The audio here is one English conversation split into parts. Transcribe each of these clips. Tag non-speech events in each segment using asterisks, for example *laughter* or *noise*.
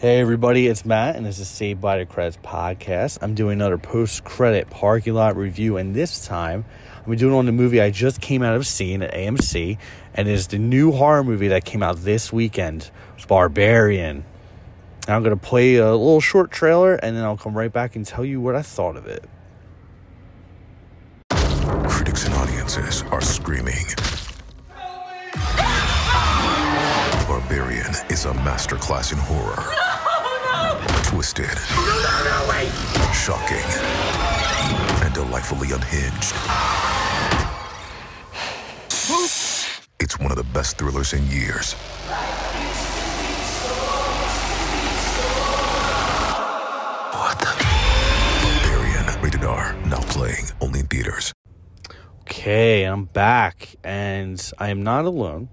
Hey everybody, it's Matt, and this is Saved by the Credits podcast. I'm doing another post-credit parking lot review, and this time I'm doing on the movie I just came out of seeing at AMC, and it is the new horror movie that came out this weekend, Barbarian. I'm to play a little short trailer, and then I'll come right back and tell you what I thought of it. Critics and audiences are screaming. Barbarian is a masterclass in horror. *laughs* Oh, Twisted, shocking, and delightfully unhinged. It's one of the best thrillers in years. What the? Barbarian, rated R, now playing only in theaters. Okay, I'm back, and I am not alone.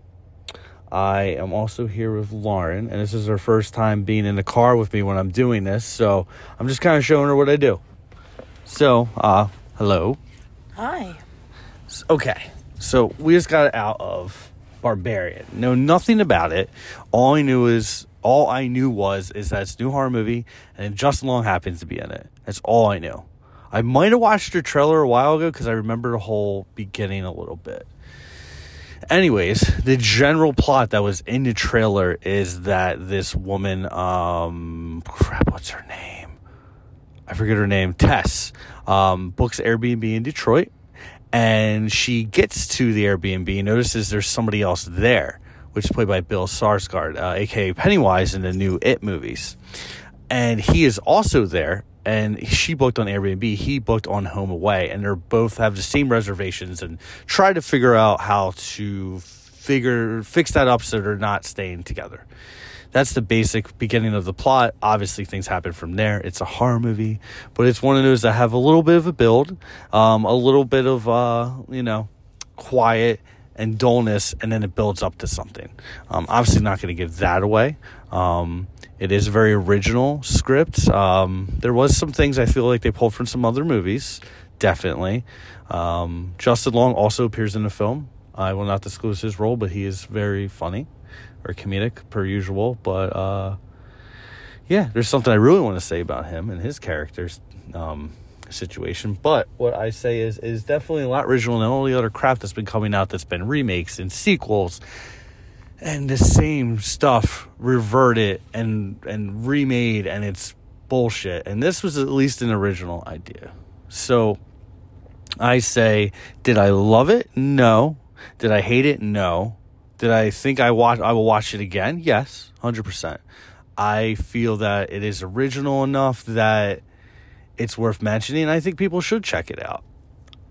I am also here with Lauren, and this is her first time being in the car with me when I'm doing this, so I'm just kind of showing her what I do. So, uh, hello. Hi. Okay, so we just got out of Barbarian. Know nothing about it. All I knew is all I knew was is that it's a new horror movie, and Justin Long happens to be in it. That's all I knew. I might have watched your trailer a while ago because I remember the whole beginning a little bit. Anyways, the general plot that was in the trailer is that this woman, um, crap, what's her name? I forget her name. Tess um, books Airbnb in Detroit, and she gets to the Airbnb notices there's somebody else there, which is played by Bill Skarsgård, uh, aka Pennywise in the new It movies, and he is also there. And she booked on Airbnb, he booked on Home Away, and they're both have the same reservations and try to figure out how to figure fix that up so they're not staying together that's the basic beginning of the plot. Obviously, things happen from there. It's a horror movie, but it's one of those that have a little bit of a build, um, a little bit of uh, you know, quiet and dullness, and then it builds up to something. Um, obviously, not going to give that away. Um, it is a very original script. Um, there was some things I feel like they pulled from some other movies, definitely. Um, Justin Long also appears in the film. I will not disclose his role, but he is very funny or comedic per usual. But uh, yeah, there's something I really want to say about him and his character's um, situation. But what I say is is definitely a lot original than all the other crap that's been coming out that's been remakes and sequels and the same stuff reverted and and remade and it's bullshit. And this was at least an original idea. So I say, did I love it? No. Did I hate it? No. Did I think I watch I will watch it again? Yes, 100%. I feel that it is original enough that it's worth mentioning. I think people should check it out.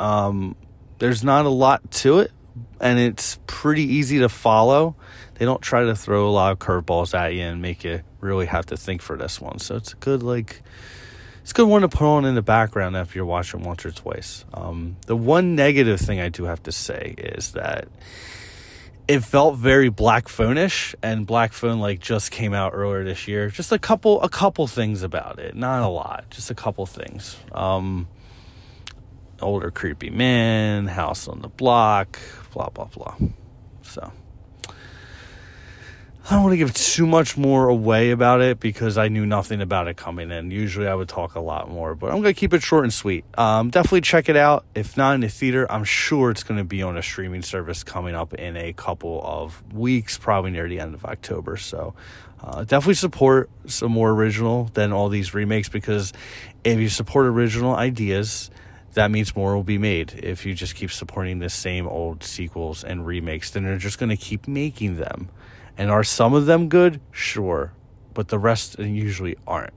Um, there's not a lot to it, and it's pretty easy to follow. They don't try to throw a lot of curveballs at you and make you really have to think for this one. So it's a good like it's a good one to put on in the background after you're watching once or twice. Um, the one negative thing I do have to say is that it felt very black phone-ish and black phone like just came out earlier this year. Just a couple a couple things about it. Not a lot just a couple things. Um older creepy man house on the block blah blah blah I don't want to give too much more away about it because I knew nothing about it coming in. Usually I would talk a lot more, but I'm going to keep it short and sweet. Um, definitely check it out. If not in the theater, I'm sure it's going to be on a streaming service coming up in a couple of weeks, probably near the end of October. So uh, definitely support some more original than all these remakes because if you support original ideas, that means more will be made. If you just keep supporting the same old sequels and remakes, then they're just going to keep making them. And are some of them good? Sure. But the rest usually aren't.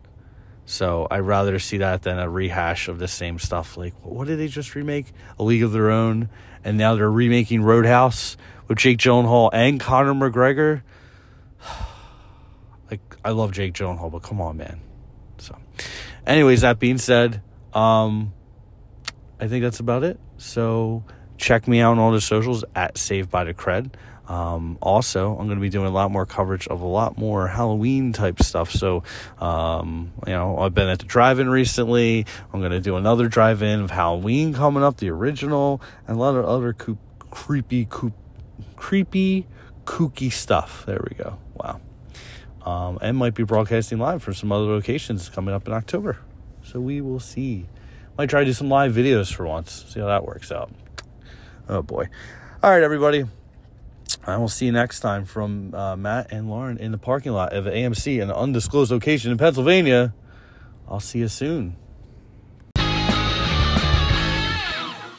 So I'd rather see that than a rehash of the same stuff. Like, what did they just remake? A League of Their Own. And now they're remaking Roadhouse with Jake Gyllenhaal and Conor McGregor. *sighs* like, I love Jake Gyllenhaal, but come on, man. So, anyways, that being said, um, I think that's about it. So, check me out on all the socials at Save by the Cred. Um, also, I'm going to be doing a lot more coverage of a lot more Halloween type stuff. So, um, you know, I've been at the drive-in recently. I'm going to do another drive-in of Halloween coming up, the original, and a lot of other co- creepy, co- creepy, kooky stuff. There we go. Wow. um, and might be broadcasting live from some other locations coming up in October. So we will see. Might try to do some live videos for once. See how that works out. Oh boy. All right, everybody. I will see you next time from uh, Matt and Lauren in the parking lot of AMC an undisclosed location in Pennsylvania. I'll see you soon.